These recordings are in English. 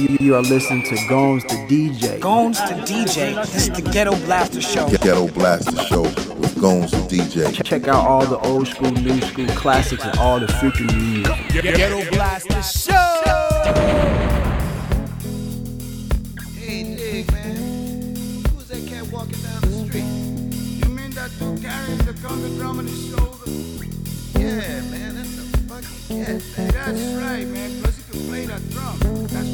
You, you are listening to Gomes the DJ. Gomes the DJ. This is the Ghetto Blaster Show. Ghetto Blaster Show with Gomes the DJ. Check out all the old school, new school classics, and all the freaking new music. Ghetto Blaster Show. Hey, dig, man. Who's that cat walking down the street? You mean that dude carrying the conga drum on his shoulder? Yeah, man, that's a fucking cat, man. That's right, man,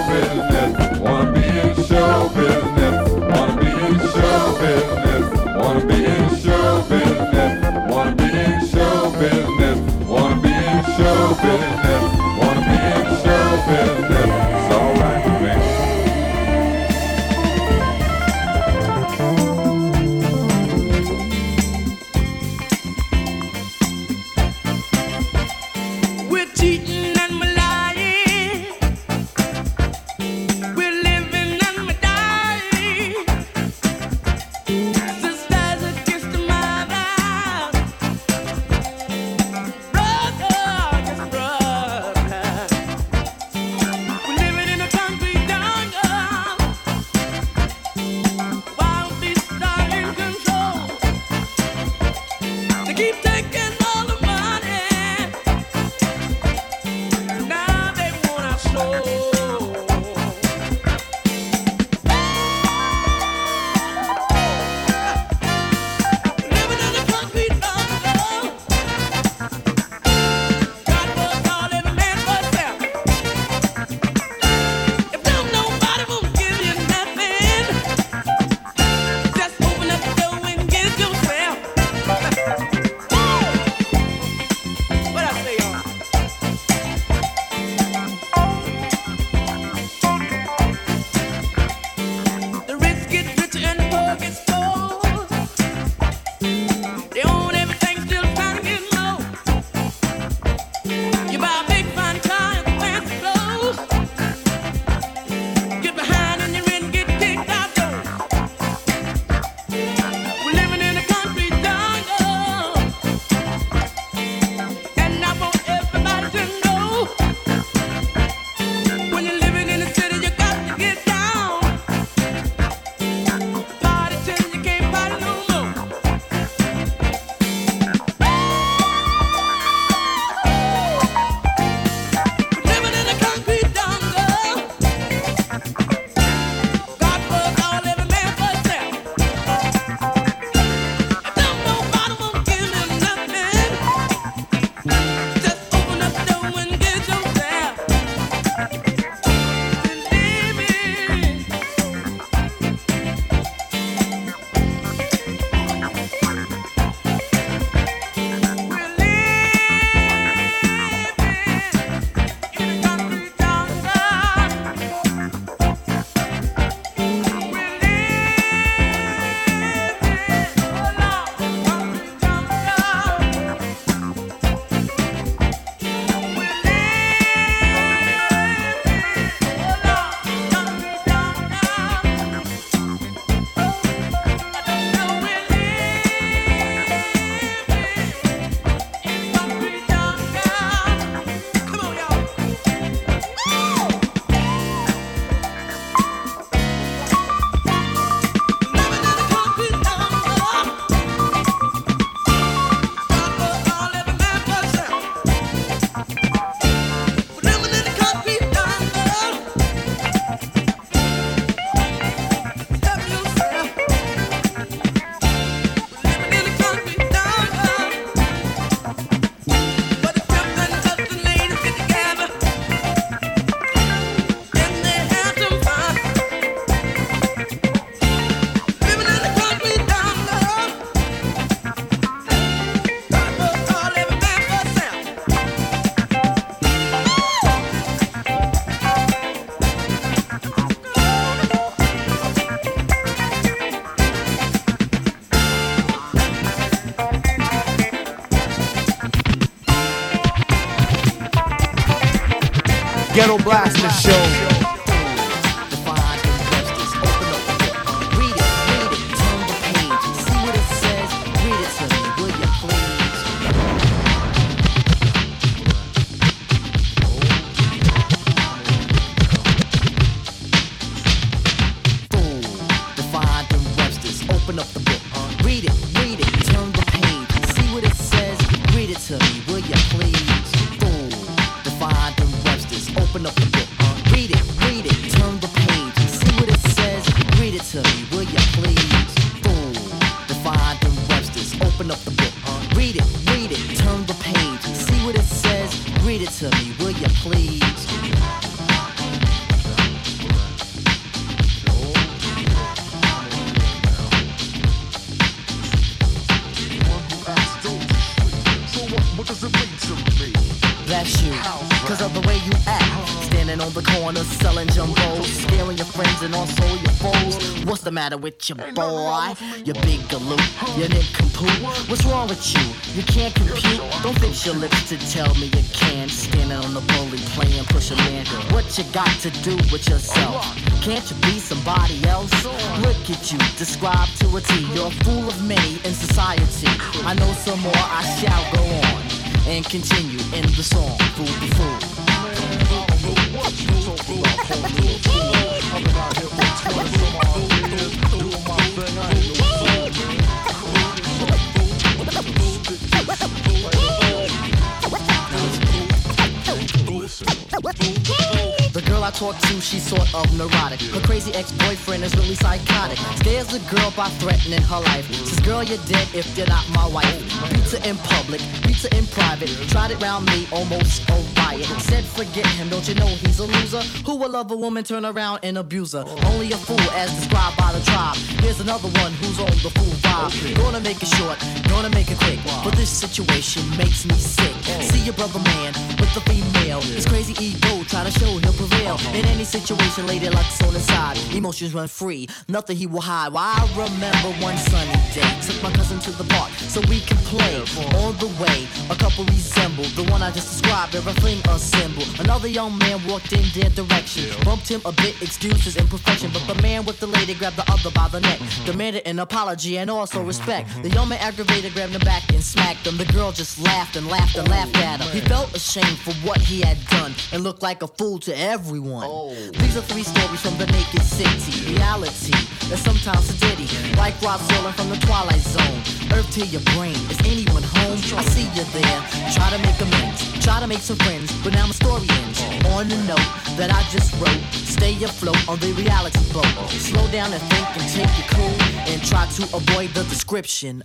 open matter with your boy? You big galoot, you nincompoop. What's wrong with you? You can't compute. Don't fix your lips to tell me you can't. Standing on the bully playing push a man. What you got to do with yourself? Can't you be somebody else? Look at you, describe to a T. You're a fool of many in society. I know some more, I shall go on and continue in the song. Fool the fool. Girl I talk to, she's sort of neurotic. Her crazy ex-boyfriend is really psychotic. Scares the girl by threatening her life. Says, girl, you're dead if you're not my wife. Pizza in public, pizza in private. Tried it round me, almost a riot. Said, forget him, don't you know he's a loser? Who will love a woman, turn around and abuse her? Only a fool as described by the tribe. Here's another one who's on the fool vibe. Gonna make it short, gonna make it quick. But this situation makes me sick. See your brother man with the female. His crazy ego, try to show he'll prevail. In any situation, lady luck's on his side. Emotions run free, nothing he will hide. Well, I remember one sunny day. Took my cousin to the park so we could play. On the way, a couple resembled the one I just described, everything assembled. Another young man walked in their direction. Bumped him a bit, excuses imperfection. But the man with the lady grabbed the other by the neck. Mm-hmm. Demanded an apology and also respect. The young man aggravated, grabbed him back and smacked him. The girl just laughed and laughed and laughed at him. He felt ashamed for what he had done and looked like a fool to everyone. These oh. are three stories from the naked city. Reality is sometimes a ditty. Like Rod Serling from the Twilight Zone. Earth to your brain. Is anyone home? I see you there. Try to make amends. Try to make some friends. But now my story ends. On the note that I just wrote. Stay afloat on the reality boat. Slow down and think and take it cool. And try to avoid the description.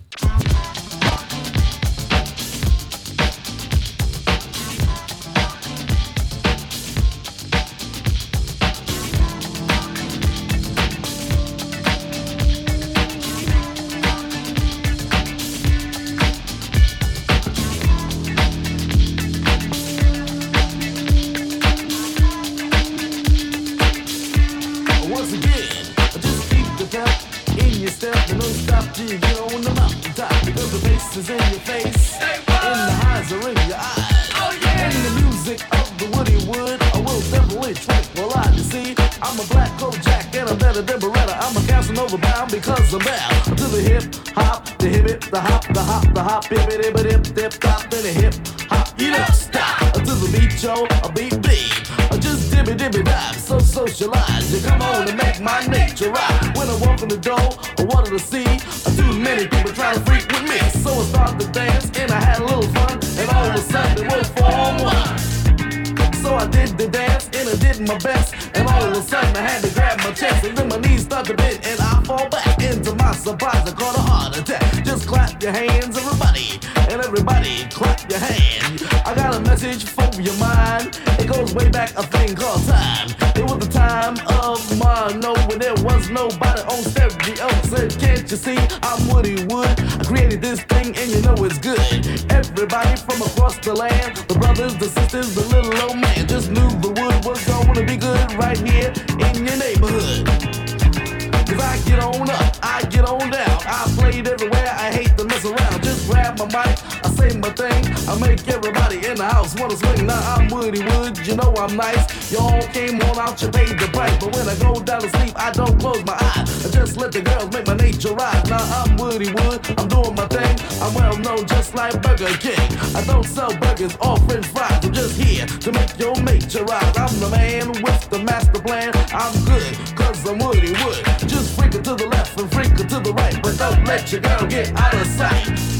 You paid the price. But when I go down to sleep, I don't close my eyes. I just let the girls make my nature rise. Now I'm Woody Wood, I'm doing my thing. I'm well known just like Burger King. I don't sell burgers or french fries. I'm just here to make your nature rise. I'm the man with the master plan. I'm good, cause I'm Woody Wood. Just freak it to the left and freak it to the right. But don't let your girl get out of sight.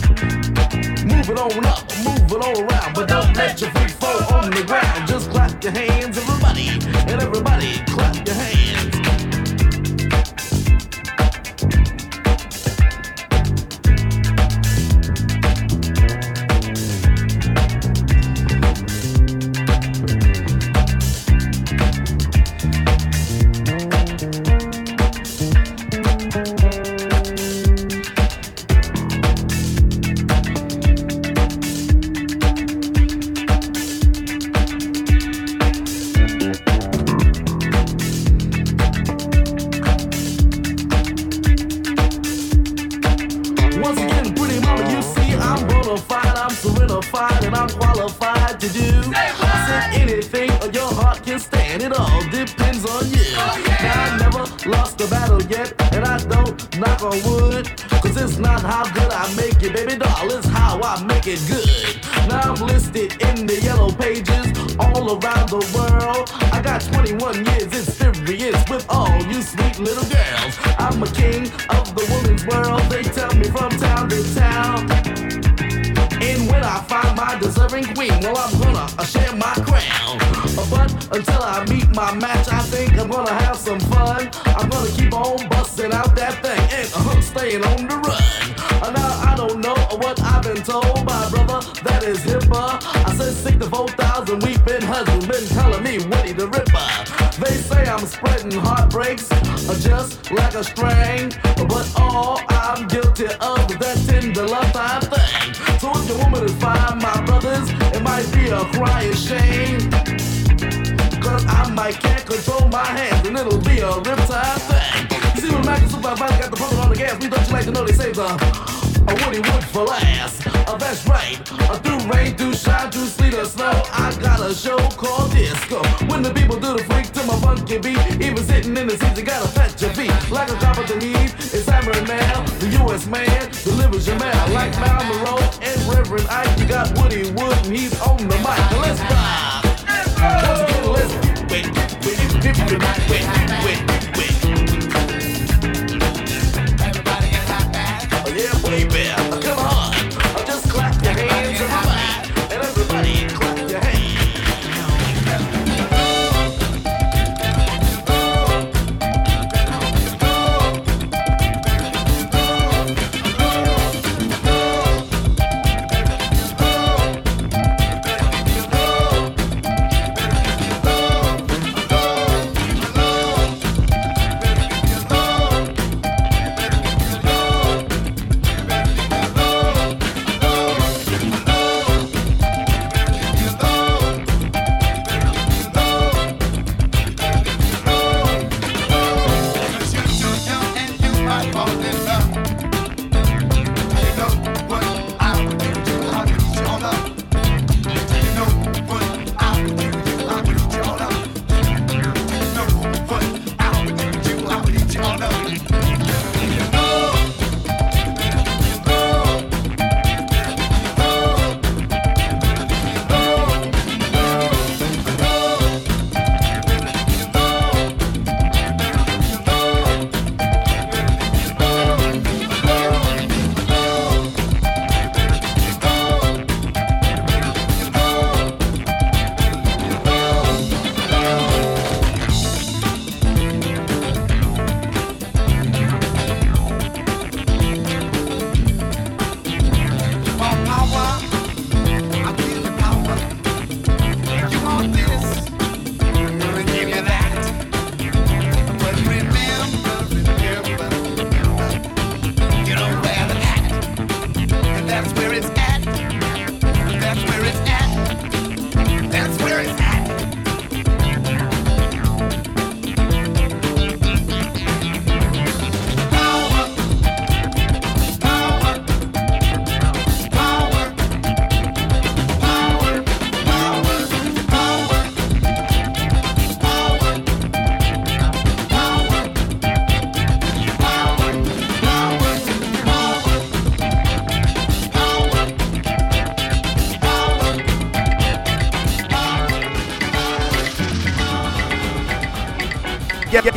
Move it on up, move it all around, but don't let your feet fall on the ground. Just clap your hands, everybody, and everybody clap I'm spreading heartbreaks uh, just like a string. But all I'm guilty of is that tender love time thing. So if your woman is fine, my brothers, it might be a crying shame. Cause I might can't control my hands and it'll be a riptide thing. You see when Mac and Supervisor got the pump on the gas, we don't you like to know they save the a Woody Wood for last. Uh, that's right. Uh, through rain, through shine, through sleet or snow, I got a show called Disco. When the people do the freak to my funky beat, even sitting in the seats, you gotta fetch your beat. Like a competent Eve, it's hammering now. The U.S. man delivers your mail. Like Mal Monroe and Reverend Ike, you got Woody Wood and he's on the mic. Now let's rock. Once again, let's wait, wait, wait, wait, wait, wait, wait. Oh, baby.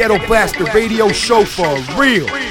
Ghetto Blaster Radio Show for real.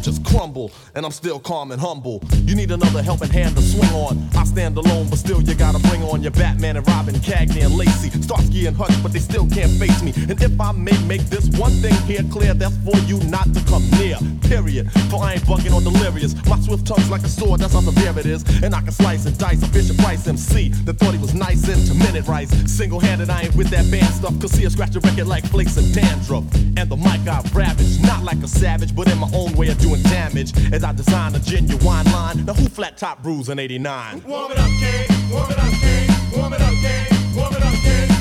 Just crumble. And I'm still calm and humble. You need another helping hand to swing on. I stand alone, but still you gotta bring on your Batman and Robin, Cagney and Lacey, Starsky and Hutch, but they still can't face me. And if I may make this one thing here clear, that's for you not to come near. Period. For I ain't bugging or delirious. My swift tongue's like a sword, that's how severe it is. And I can slice and dice a Fisher Price MC that thought he was nice into minute rice. Single handed, I ain't with that band stuff. Cause see, I scratch a record like flakes of dandruff. And the mic I ravaged, not like a savage, but in my own way of doing damage. As I design a genuine line. Now who flat top brews in 89? Warm it up, King. Warm it up, King. Warm it up, King. Warm it up, King.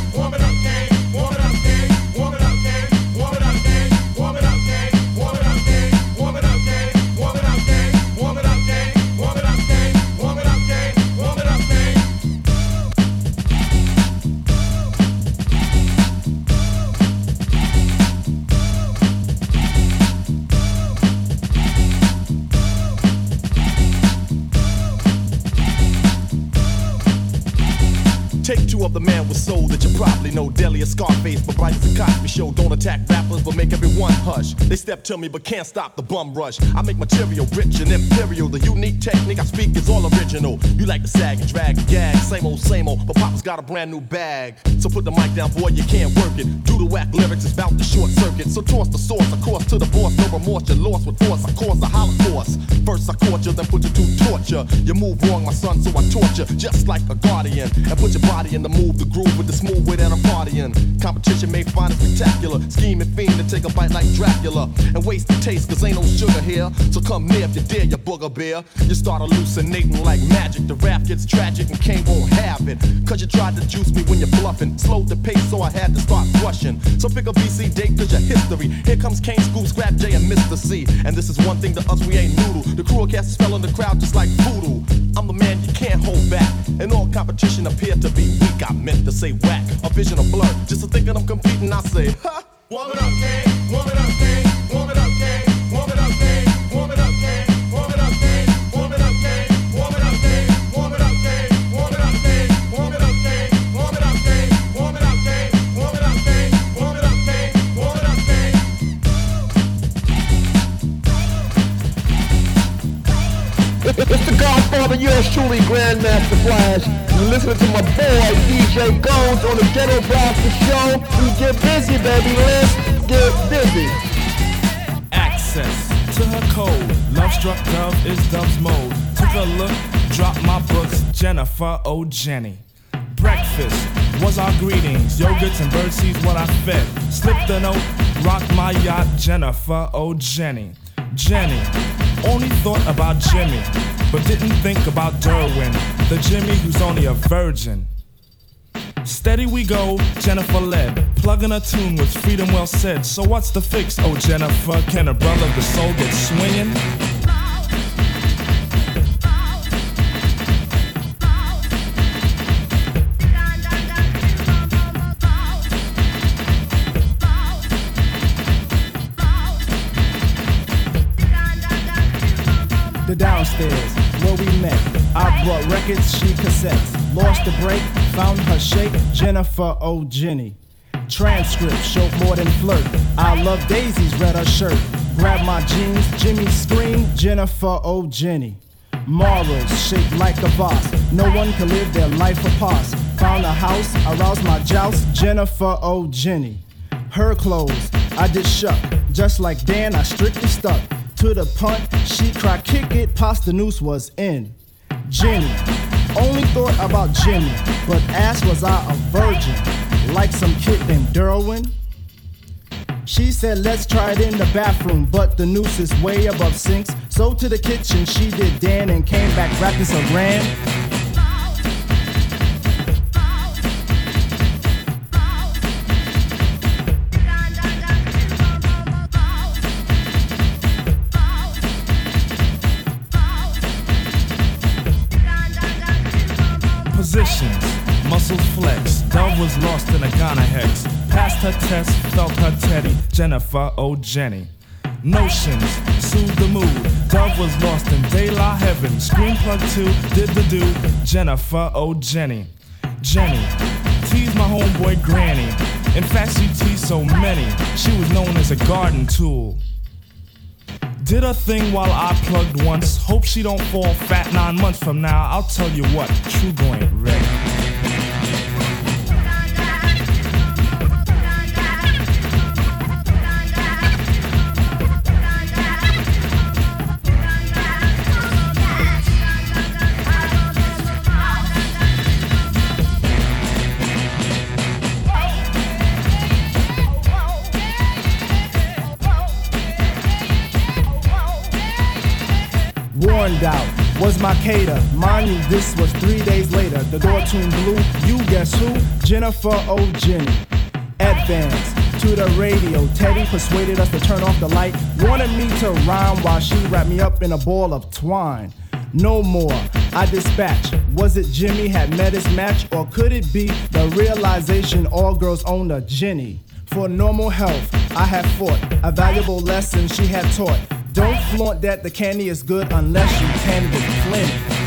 Of the man with soul that you probably know. Delia Scarface, but as a Cosby show. Don't attack rappers, but make everyone hush. They step to me, but can't stop the bum rush. I make material rich and imperial. The unique technique I speak is all original. You like to sag and drag and gag, same old, same old. But Papa's got a brand new bag. So put the mic down, boy, you can't work it. Do the whack lyrics, it's bout to short circuit. So toss the source, of course, to the boss. No remorse, you're lost with force. I cause a holocaust. First I caught you, then put you to torture. You move wrong, my son, so I torture. Just like a guardian. And put your body in the move, the groove with the smooth way that I'm partying. Competition may find it spectacular. Scheming fiend to take a bite like Dracula. And waste the taste, cause ain't no sugar here. So come near if you dare, you booger bear. You start hallucinating like magic. The rap gets tragic and Kane won't have it. Cause you tried to juice me when you're bluffing. Slowed the pace, so I had to start rushing. So pick a BC date, cause your history. Here comes Kane, Scoob, Scrap J, and Mr. C. And this is one thing to us, we ain't noodle. The crew cast spell on the crowd just like voodoo. I'm the man you can't hold back. And all competition appear to be weak. I meant to say whack. A vision of blur. Just to thinking I'm competing, I say, ha! Warm it up, King. Warm it up, King. Warm it up, King. Warm it up, King. Warm it up, King. Warm it up, King. Warm it up, King. Warm it up, King. Warm it up, King. Warm it up, King. Warm it up, King. Warm it up, King. Warm it up, King. Warm it up, King. Warm it up, King. Warm it up, King. It's the Godfather, yours truly, Grandmaster Flash. Listening to my boy DJ Gomes on the Ghetto Blaster Show. We get busy, baby. Let's get busy. access to her code. Love struck dove is dove's mode. Took a look, dropped my books. Jennifer, oh Jenny. Breakfast was our greetings. Yogurts and birdseeds, what I fed. Slipped a note, rocked my yacht. Jennifer, oh Jenny. Jenny, only thought about Jimmy, but didn't think about Derwin, the Jimmy who's only a virgin. Steady we go, Jennifer led. Plugging a tune with freedom well said. So what's the fix, oh Jennifer? Can a brother the soul get swinging? Downstairs, where we met. I brought records, she cassettes. Lost the break, found her shape, Jennifer O. Jenny. Transcript showed more than flirt. I love Daisy's read her shirt. Grab my jeans, Jimmy scream, Jennifer O. Jenny. Morals shaped like a boss. No one can live their life apart. Found a house, aroused my joust, Jennifer O. Jenny. Her clothes, I just shuck. Just like Dan, I strictly stuck. To the punt, she cried, kick it, past the noose was in. Jenny, only thought about Jimmy, but asked was I a virgin, like some kid named Derwin. She said, let's try it in the bathroom, but the noose is way above sinks. So to the kitchen she did Dan and came back rapping some ran. Was lost in a Ghana hex. Passed her test, felt her teddy. Jennifer, oh Jenny. Notions, soothe the mood. Dove was lost in De La Heaven. Screen plug two, did the do. Jennifer, oh Jenny. Jenny, tease my homeboy Granny. In fact, she teased so many. She was known as a garden tool. Did a thing while I plugged once. Hope she don't fall fat nine months from now. I'll tell you what, True ain't ready. Warned out was my cater. Mind you, this was three days later. The door tuned blue. You guess who? Jennifer O. Jenny. Advance to the radio. Teddy persuaded us to turn off the light. Wanted me to rhyme while she wrapped me up in a ball of twine. No more. I dispatch. Was it Jimmy had met his match, or could it be the realization all girls own a Jenny? For normal health, I have fought a valuable lesson she had taught. Don't flaunt that the candy is good unless you can get plenty.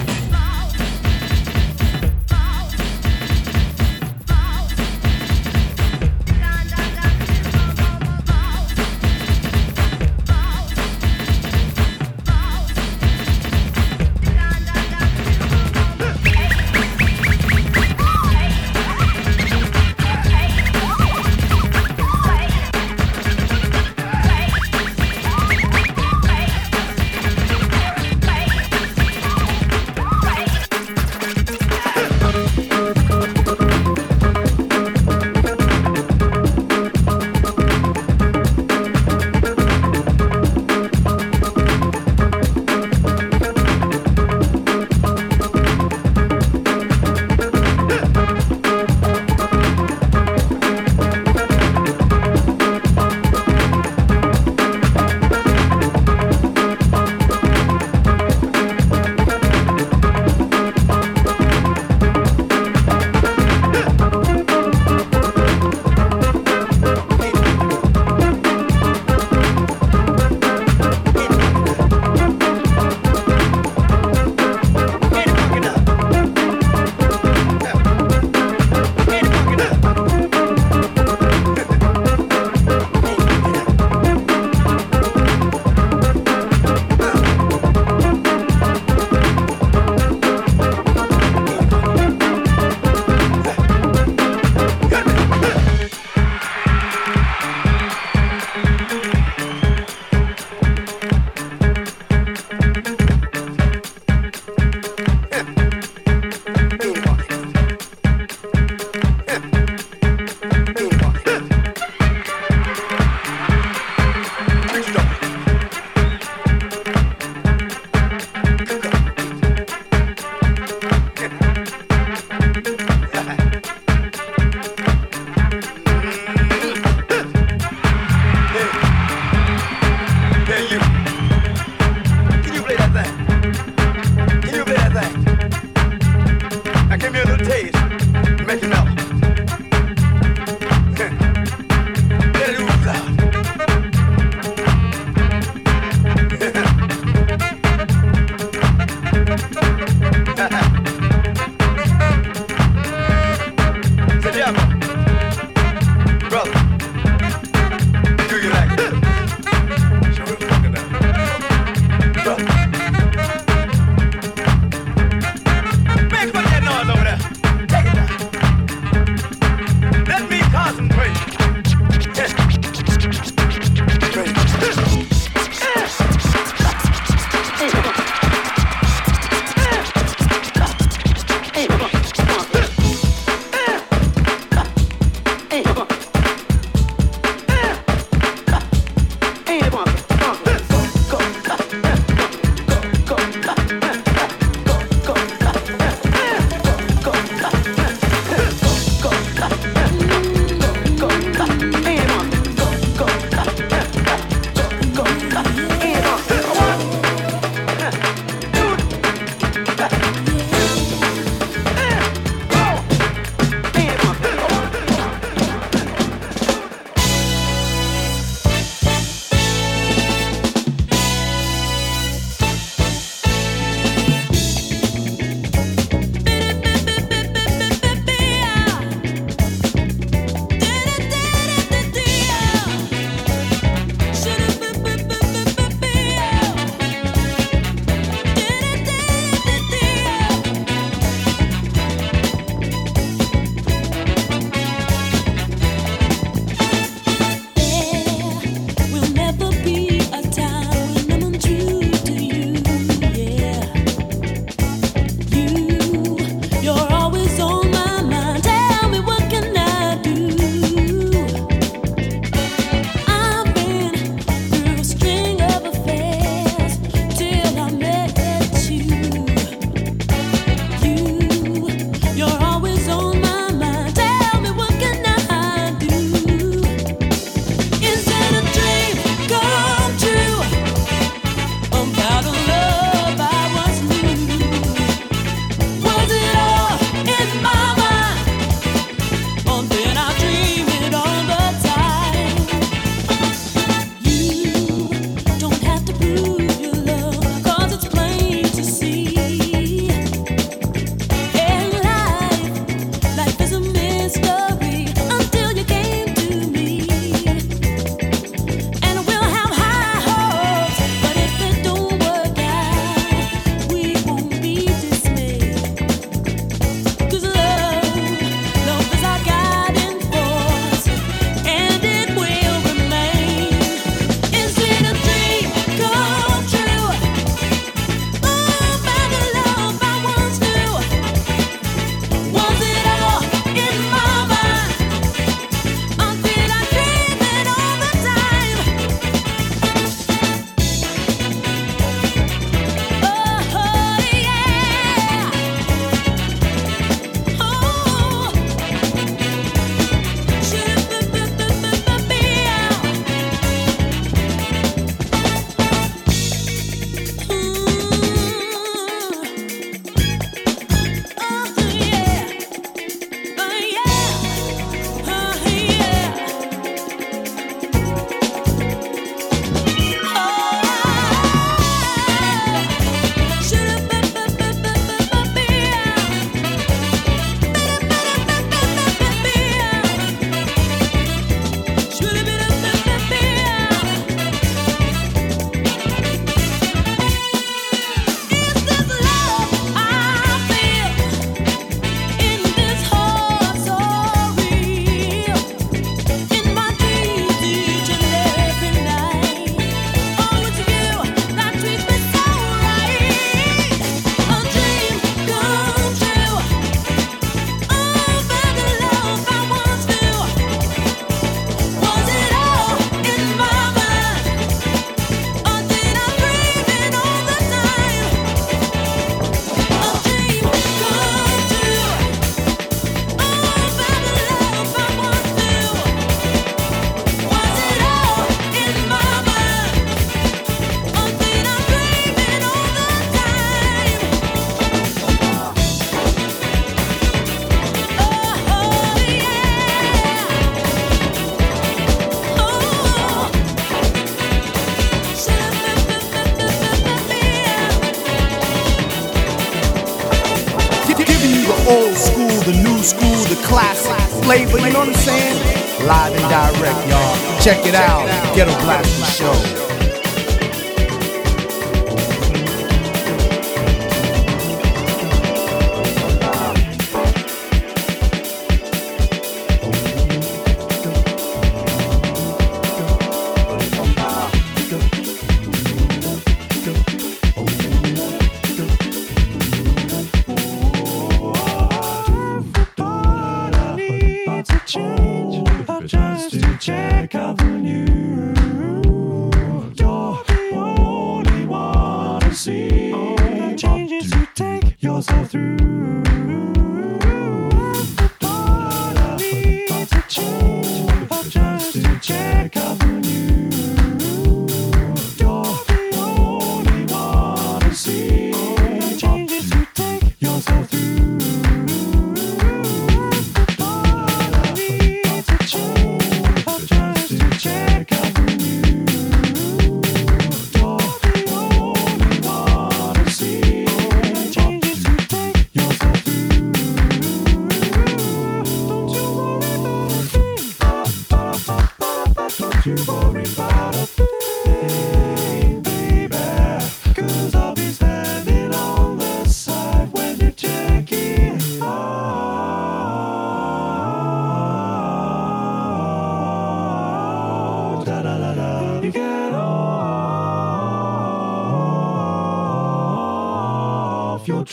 Check it out. Ghetto Blaster Show.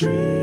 Off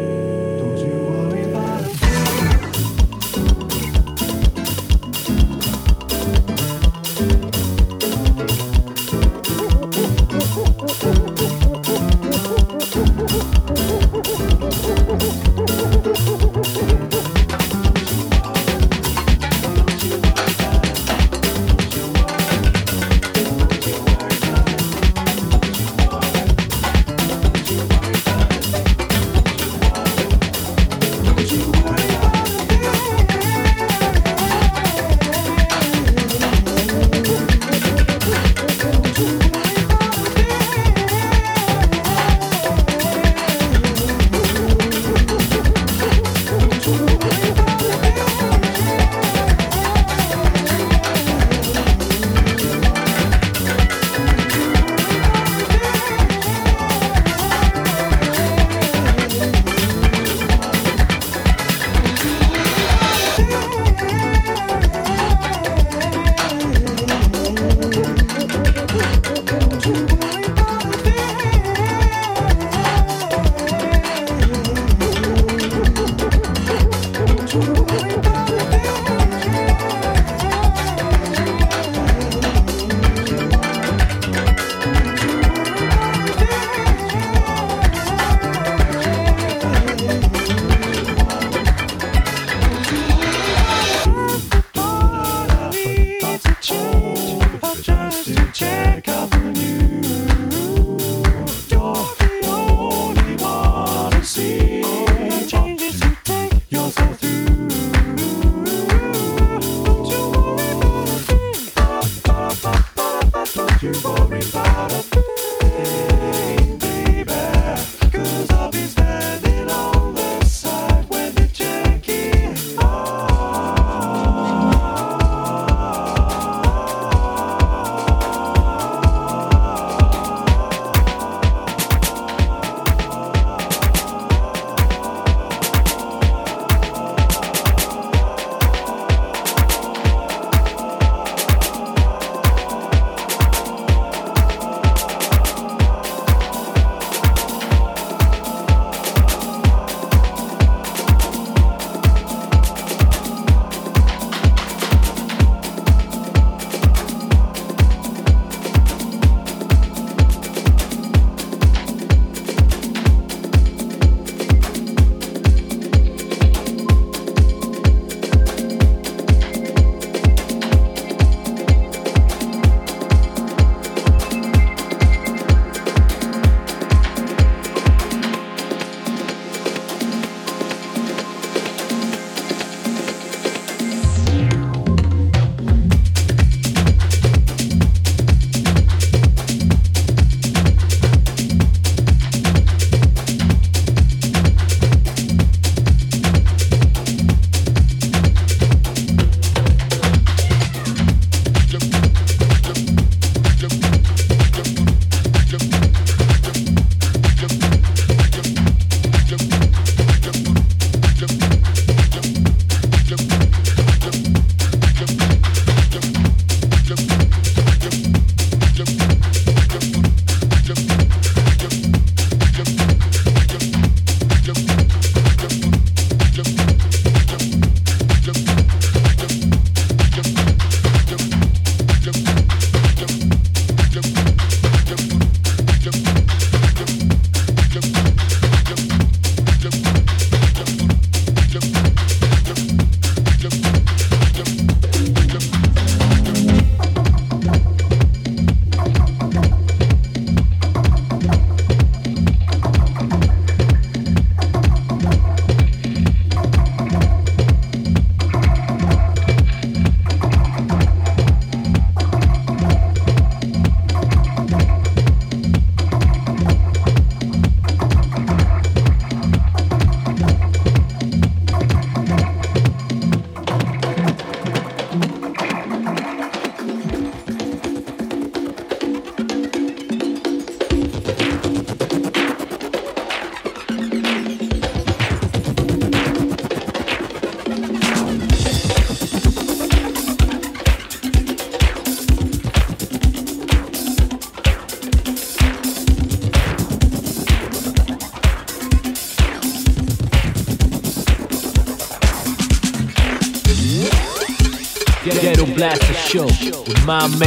my man,